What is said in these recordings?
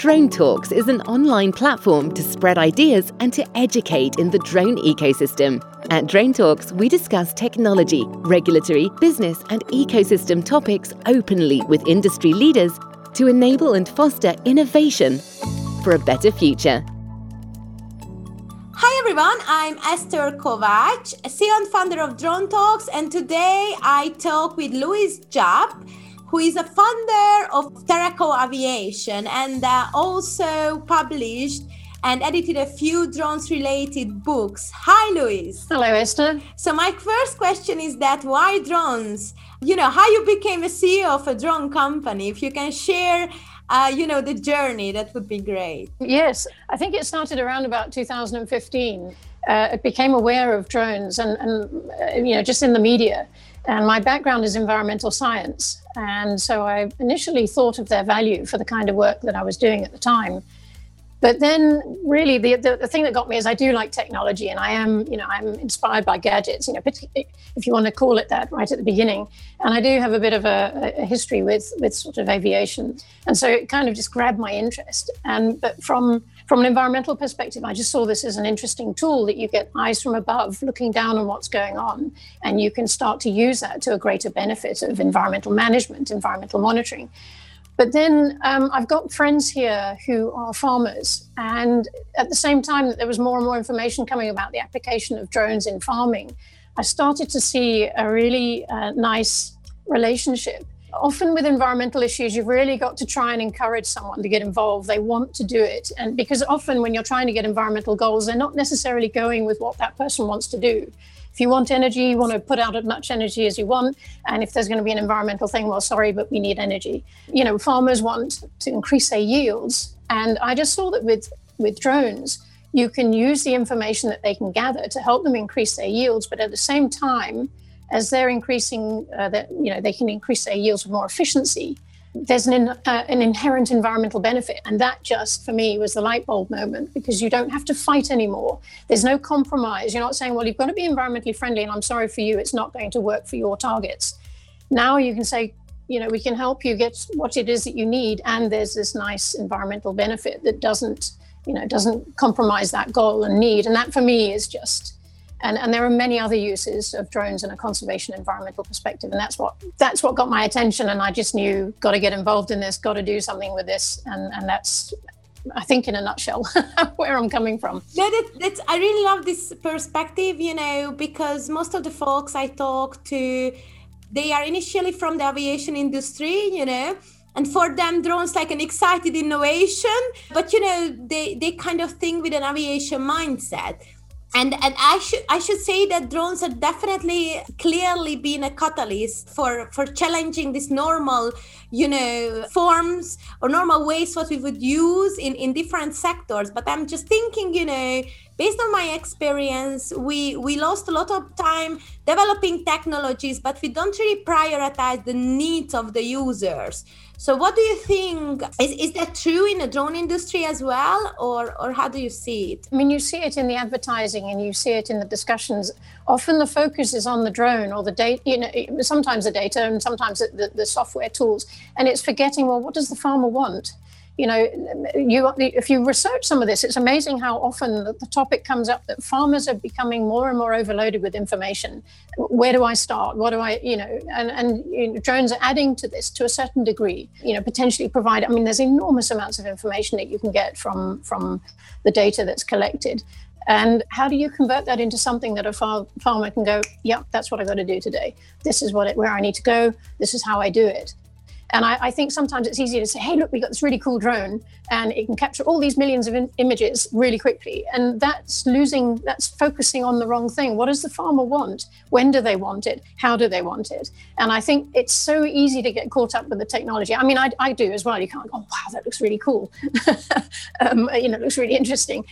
Drone Talks is an online platform to spread ideas and to educate in the drone ecosystem. At Drone Talks, we discuss technology, regulatory, business, and ecosystem topics openly with industry leaders to enable and foster innovation for a better future. Hi everyone, I'm Esther Kovac, CEO and founder of Drone Talks, and today I talk with Louise Jupp, who is a founder of Terraco Aviation and uh, also published and edited a few drones related books. Hi, Louise. Hello, Esther. So, my first question is that why drones? You know, how you became a CEO of a drone company. If you can share uh, you know, the journey, that would be great. Yes, I think it started around about 2015. Uh, I became aware of drones and, and uh, you know, just in the media. And my background is environmental science. And so I initially thought of their value for the kind of work that I was doing at the time. But then, really, the, the, the, thing that got me is I do like technology, and I am, you know, I'm inspired by gadgets, you know, if you want to call it that, right at the beginning. And I do have a bit of a, a history with with sort of aviation, and so it kind of just grabbed my interest. And but from from an environmental perspective, I just saw this as an interesting tool that you get eyes from above looking down on what's going on, and you can start to use that to a greater benefit of environmental management, environmental monitoring. But then um, I've got friends here who are farmers, and at the same time that there was more and more information coming about the application of drones in farming, I started to see a really uh, nice relationship. Often with environmental issues, you've really got to try and encourage someone to get involved. They want to do it. And because often when you're trying to get environmental goals, they're not necessarily going with what that person wants to do. If you want energy, you want to put out as much energy as you want. And if there's going to be an environmental thing, well, sorry, but we need energy. You know, farmers want to increase their yields. And I just saw that with, with drones, you can use the information that they can gather to help them increase their yields. But at the same time, as they're increasing, uh, that you know, they can increase their yields with more efficiency there's an, uh, an inherent environmental benefit. And that just, for me, was the light bulb moment because you don't have to fight anymore. There's no compromise. You're not saying, well, you've got to be environmentally friendly, and I'm sorry for you, it's not going to work for your targets. Now you can say, you know, we can help you get what it is that you need. And there's this nice environmental benefit that doesn't, you know, doesn't compromise that goal and need. And that for me is just and, and there are many other uses of drones in a conservation environmental perspective and that's what that's what got my attention and i just knew got to get involved in this got to do something with this and and that's I think, in a nutshell, where I'm coming from. Yeah, that, that's, I really love this perspective, you know, because most of the folks I talk to, they are initially from the aviation industry, you know, and for them drones like an excited innovation but you know they they kind of think with an aviation mindset and and i should i should say that drones have definitely clearly been a catalyst for for challenging this normal you know forms or normal ways what we would use in in different sectors. But i'm just thinking you know based on my experience we we lost a lot of time developing technologies but we don't really prioritize the needs of the users. So what do you think is, is that true in the drone industry as well or or how do you see it? I mean you see it in the advertising and you see it in the discussions. Often the focus is on the drone or the data you know sometimes the data and sometimes the, the software tools and it's forgetting well what does the farmer want you know, you if you research some of this, it's amazing how often the, topic comes up that farmers are becoming more and more overloaded with information. Where do I start? What do I, you know, and and you know, drones are adding to this to a certain degree. You know, potentially provide. I mean, there's enormous amounts of information that you can get from from the data that's collected. And how do you convert that into something that a far, farmer can go, yeah, that's what I've got to do today. This is what it, where I need to go. This is how I do it. And I, I, think sometimes it's easier to say, hey, look, we got this really cool drone and it can capture all these millions of in- images really quickly. And that's losing, that's focusing on the wrong thing. What does the farmer want? When do they want it? How do they want it? And I think it's so easy to get caught up with the technology. I mean, I, I do as well. You can't go, oh, wow, that looks really cool. um, you know, it looks really interesting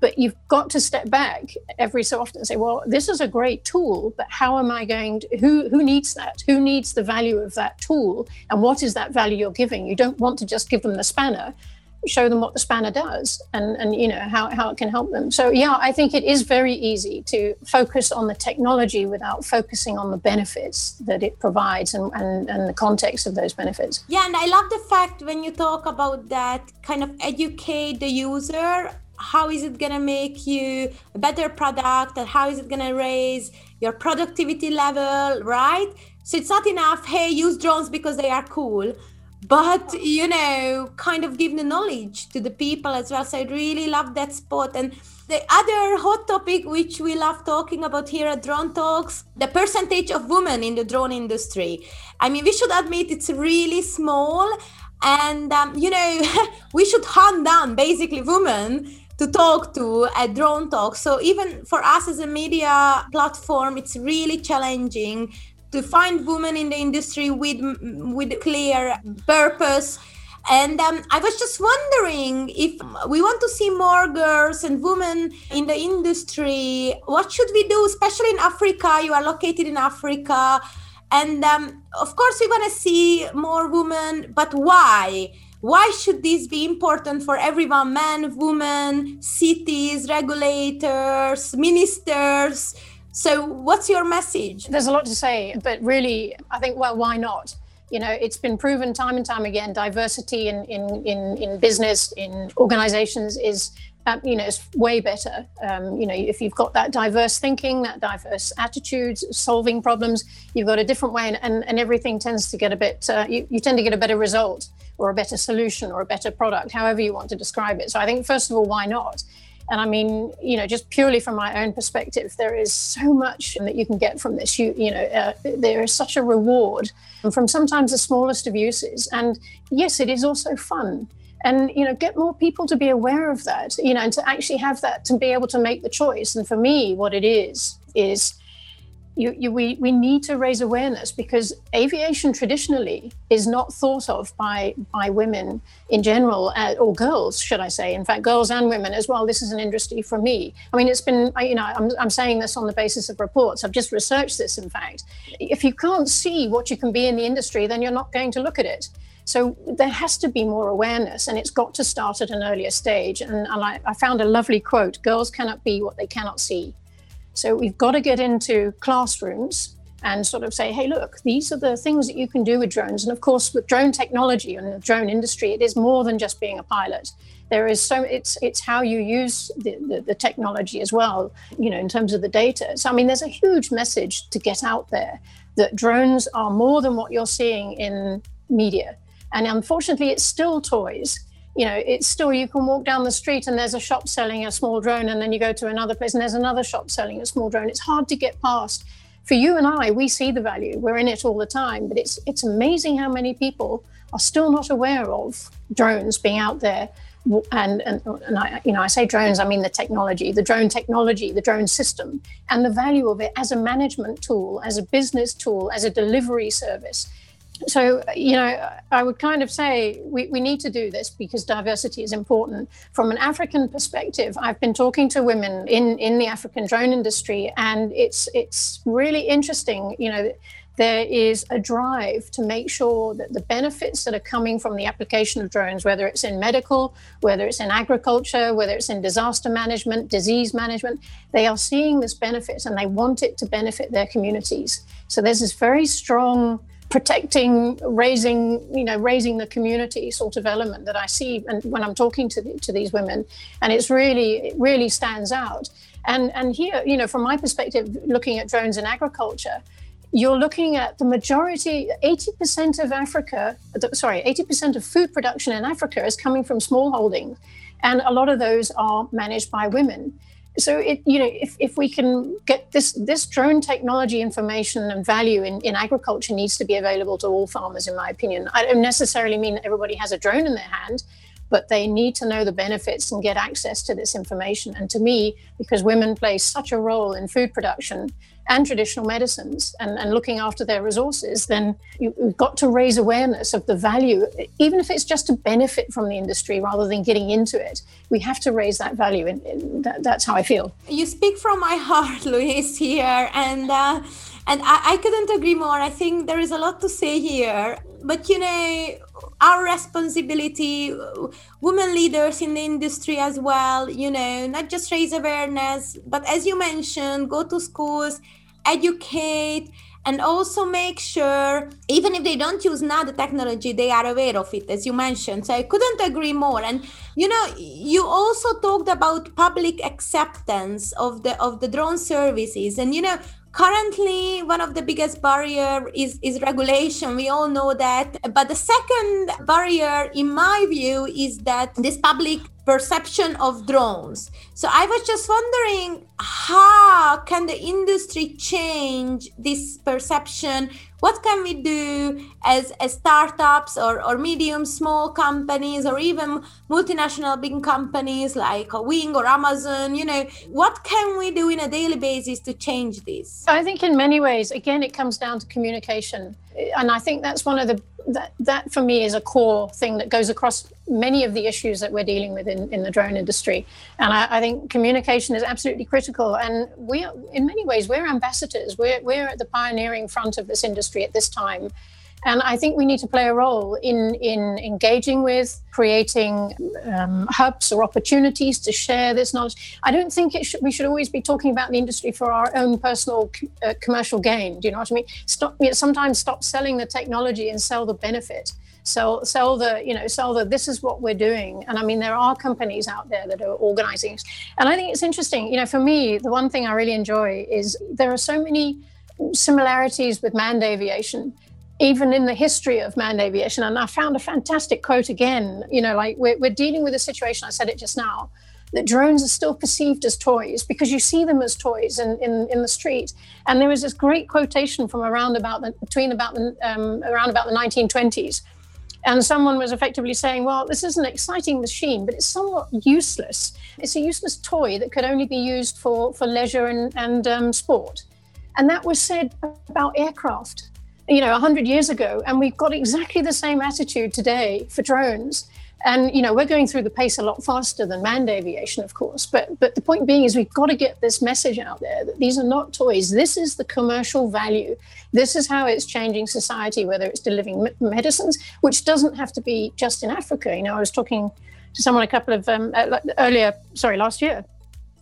but you've got to step back every so often and say well this is a great tool but how am i going to who who needs that who needs the value of that tool and what is that value you're giving you don't want to just give them the spanner show them what the spanner does and, and you know how, how it can help them. So yeah, I think it is very easy to focus on the technology without focusing on the benefits that it provides and, and, and the context of those benefits. Yeah, and I love the fact when you talk about that kind of educate the user how is it going to make you a better product and how is it going to raise your productivity level right? So it's not enough hey use drones because they are cool. But you know kind of give the knowledge to the people as well. So i really love that spot. And the other hot topic which we love talking about here at drone talks the percentage of women in the drone industry. I mean we should admit it's really small. And um, you know we should hunt down basically women to talk to at drone talk so even for us as a media platform it's really challenging to find women in the industry with with clear purpose and um, I was just wondering if we want to see more girls and women in the industry, what should we do, especially in Africa? You are located in Africa. And um, of course, we want to see more women, but why? Why should this be important for everyone men, women, cities, regulators, ministers? So, what's your message? There's a lot to say, but really, I think, well, why not? You know, it's been proven time and time again diversity in, in, in, in business, in organizations is um, you know, it's way better. Um, you know, if you've got that diverse thinking, that diverse attitudes, solving problems, you've got a different way, and, and, and everything tends to get a bit, uh, you, you tend to get a better result or a better solution or a better product, however you want to describe it. So I think, first of all, why not? And I mean, you know, just purely from my own perspective, there is so much that you can get from this. You, you know, uh, there is such a reward from sometimes the smallest of uses. And yes, it is also fun. And you know, get more people to be aware of that. You know, and to actually have that to be able to make the choice. And for me, what it is is you, you, we, we need to raise awareness because aviation traditionally is not thought of by, by women in general, uh, or girls, should I say. In fact, girls and women as well. This is an industry for me. I mean, it's been, you know, I'm, I'm saying this on the basis of reports. I've just researched this, in fact. If you can't see what you can be in the industry, then you're not going to look at it. So there has to be more awareness, and it's got to start at an earlier stage. And, and I, I found a lovely quote girls cannot be what they cannot see. So we've got to get into classrooms and sort of say, hey, look, these are the things that you can do with drones. And of course, with drone technology and the drone industry, it is more than just being a pilot. There is so it's it's how you use the, the, the technology as well, you know, in terms of the data. So I mean, there's a huge message to get out there that drones are more than what you're seeing in media. And unfortunately, it's still toys you know, it's still you can walk down the street and there's a shop selling a small drone, and then you go to another place and there's another shop selling a small drone. It's hard to get past. For you and I, we see the value. We're in it all the time, but it's it's amazing how many people are still not aware of drones being out there. And and, and I, you know, I say drones, I mean the technology, the drone technology, the drone system, and the value of it as a management tool, as a business tool, as a delivery service so you know i would kind of say we, we need to do this because diversity is important from an african perspective i've been talking to women in in the african drone industry and it's it's really interesting you know there is a drive to make sure that the benefits that are coming from the application of drones, whether it's in medical, whether it's in agriculture, whether it's in disaster management, disease management, they are seeing this benefit and they want it to benefit their communities. So there's this very strong protecting, raising, you know, raising the community sort of element that I see and when I'm talking to the, to these women, and it's really it really stands out. And and here, you know, from my perspective, looking at drones in agriculture, you're looking at the majority, 80% of Africa, sorry, 80% of food production in Africa is coming from small holdings. and a lot of those are managed by women so it you know if, if we can get this this drone technology information and value in, in agriculture needs to be available to all farmers in my opinion. I don't necessarily mean that everybody has a drone in their hand but they need to know the benefits and get access to this information and to me because women play such a role in food production and traditional medicines and, and looking after their resources, then you, have got to raise awareness of the value, even if it's just to benefit from the industry rather than getting into it. We have to raise that value, and, that, that's how I feel. You speak from my heart, Louise, here, and uh, and I, I couldn't agree more. I think there is a lot to say here. But you know our responsibility women leaders in the industry as well you know not just raise awareness but as you mentioned go to schools educate and also make sure even if they don't use now the technology they are aware of it as you mentioned. So i couldn't agree more. And you know you also talked about public acceptance of the of the drone services. And you know currently one of the biggest barrier is is regulation. We all know that. But the second barrier in my view is that this public perception of drones. So i was just wondering how can the industry change this perception? What can we do as, as startups or, or medium small companies or even multinational big companies like wing or amazon you know what can we do in a daily basis to change this? I think in many ways again it comes down to communication. And i think that's one of the that, that for me is a core thing that goes across many of the issues that we're dealing with in, in the drone industry. And I, I think communication is absolutely critical. And we, are, in many ways, we're ambassadors. We're, we're at the pioneering front of this industry at this time. And I think we need to play a role in, in engaging with, creating um, hubs or opportunities to share this knowledge. I don't think we should always be talking about the industry for our own personal uh, commercial gain. Do you know what I mean? Stop, sometimes stop selling the technology and sell the benefit. Sell, sell the, you know, sell the. This is what we're doing. And I mean, there are companies out there that are organizing. And I think it's interesting. You know, for me, the one thing I really enjoy is there are so many similarities with manned aviation even in the history of manned aviation. And I found a fantastic quote again, you know, like we're, we're dealing with a situation, I said it just now, that drones are still perceived as toys because you see them as toys in, in, in the street. And there was this great quotation from around about the, between about the, um, around about the 1920s. And someone was effectively saying, well, this is an exciting machine, but it's somewhat useless. It's a useless toy that could only be used for, for leisure and, and um, sport. And that was said about aircraft you know, 100 years ago. And we've got exactly the same attitude today for drones. And, you know, we're going through the pace a lot faster than manned aviation, of course. But, but the point being is we've got to get this message out there that these are not toys. This is the commercial value. This is how it's changing society, whether it's delivering medicines, which doesn't have to be just in Africa. You know, I was talking to someone a couple of um, uh, earlier, sorry, last year,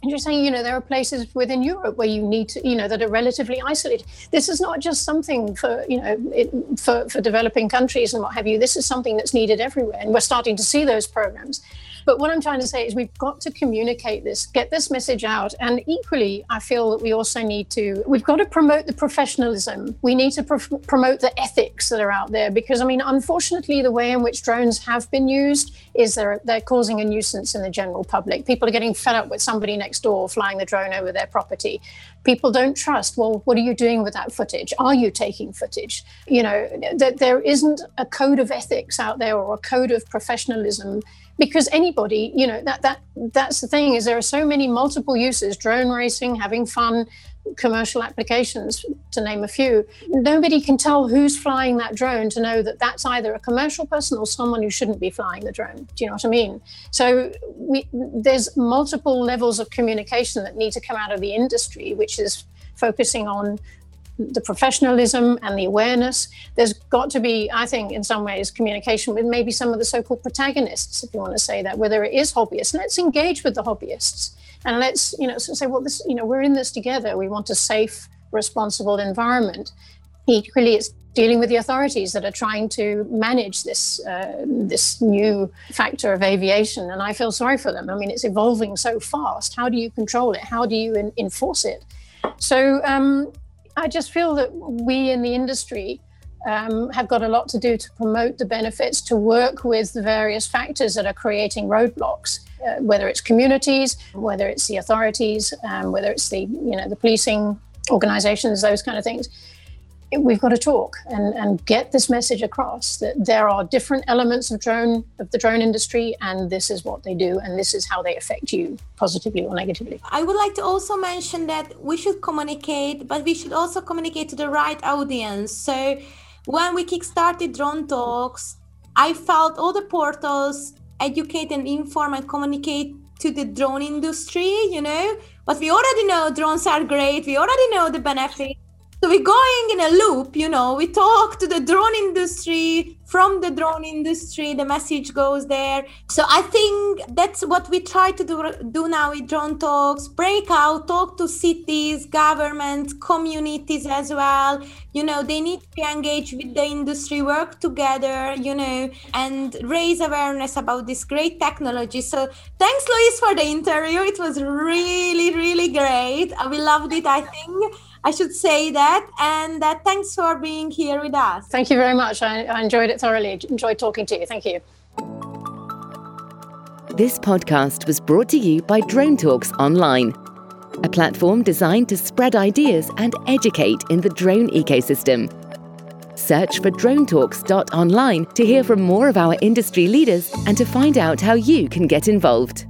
and you're saying, you know, there are places within Europe where you need to, you know, that are relatively isolated. This is not just something for, you know, it, for, for developing countries and what have you. This is something that's needed everywhere. And we're starting to see those programs. But what I'm trying to say is we've got to communicate this, get this message out. And equally, I feel that we also need to, we've got to promote the professionalism. We need to pro- promote the ethics that are out there because, I mean, unfortunately, the way in which drones have been used is they're, they're causing a nuisance in the general public. People are getting fed up with somebody next door flying the drone over their property. People don't trust, well, what are you doing with that footage? Are you taking footage? You know, that there isn't a code of ethics out there or a code of professionalism because anybody you know that that that's the thing is there are so many multiple uses drone racing having fun commercial applications to name a few. Nobody can tell who's flying that drone to know that that's either a commercial person or someone who shouldn't be flying the drone. Do you know what i mean? So we there's multiple levels of communication that need to come out of the industry which is focusing on the professionalism and the awareness. There's got to be, I think, in some ways, communication with maybe some of the so called protagonists, if you want to say that, whether it is hobbyists. Let's engage with the hobbyists and let's, you know, say, well, this, you know, we're in this together. We want a safe, responsible environment. Equally, it's dealing with the authorities that are trying to manage this uh, this new factor of aviation. And I feel sorry for them. I mean, it's evolving so fast. How do you control it? How do you in- enforce it? So um, I just feel that we in the industry um, have got a lot to do to promote the benefits, to work with the various factors that are creating roadblocks, uh, whether it's communities, whether it's the authorities, um, whether it's the you know the policing organizations, those kind of things we've got to talk and, and get this message across that there are different elements of drone of the drone industry and this is what they do and this is how they affect you positively or negatively. I would like to also mention that we should communicate but we should also communicate to the right audience. So when we kickstarted drone talks i felt all the portals educate and inform and communicate to the drone industry you know? But we already know drones are great. We already know the benefits So we're going in a loop, you know, we talk to the drone industry, from the drone industry, the message goes there. So I think that's what we try to do, do now with drone talks, break out, talk to cities, governments, communities as well. You know, they need to be engaged with the industry, work together, you know, and raise awareness about this great technology. So thanks, Louise, for the interview. It was really, really great. We loved it, I think. I should say that. And uh, thanks for being here with us. Thank you very much. I, I enjoyed it thoroughly. Enjoyed talking to you. Thank you. This podcast was brought to you by Drone Talks Online, a platform designed to spread ideas and educate in the drone ecosystem. Search for dronetalks.online to hear from more of our industry leaders and to find out how you can get involved.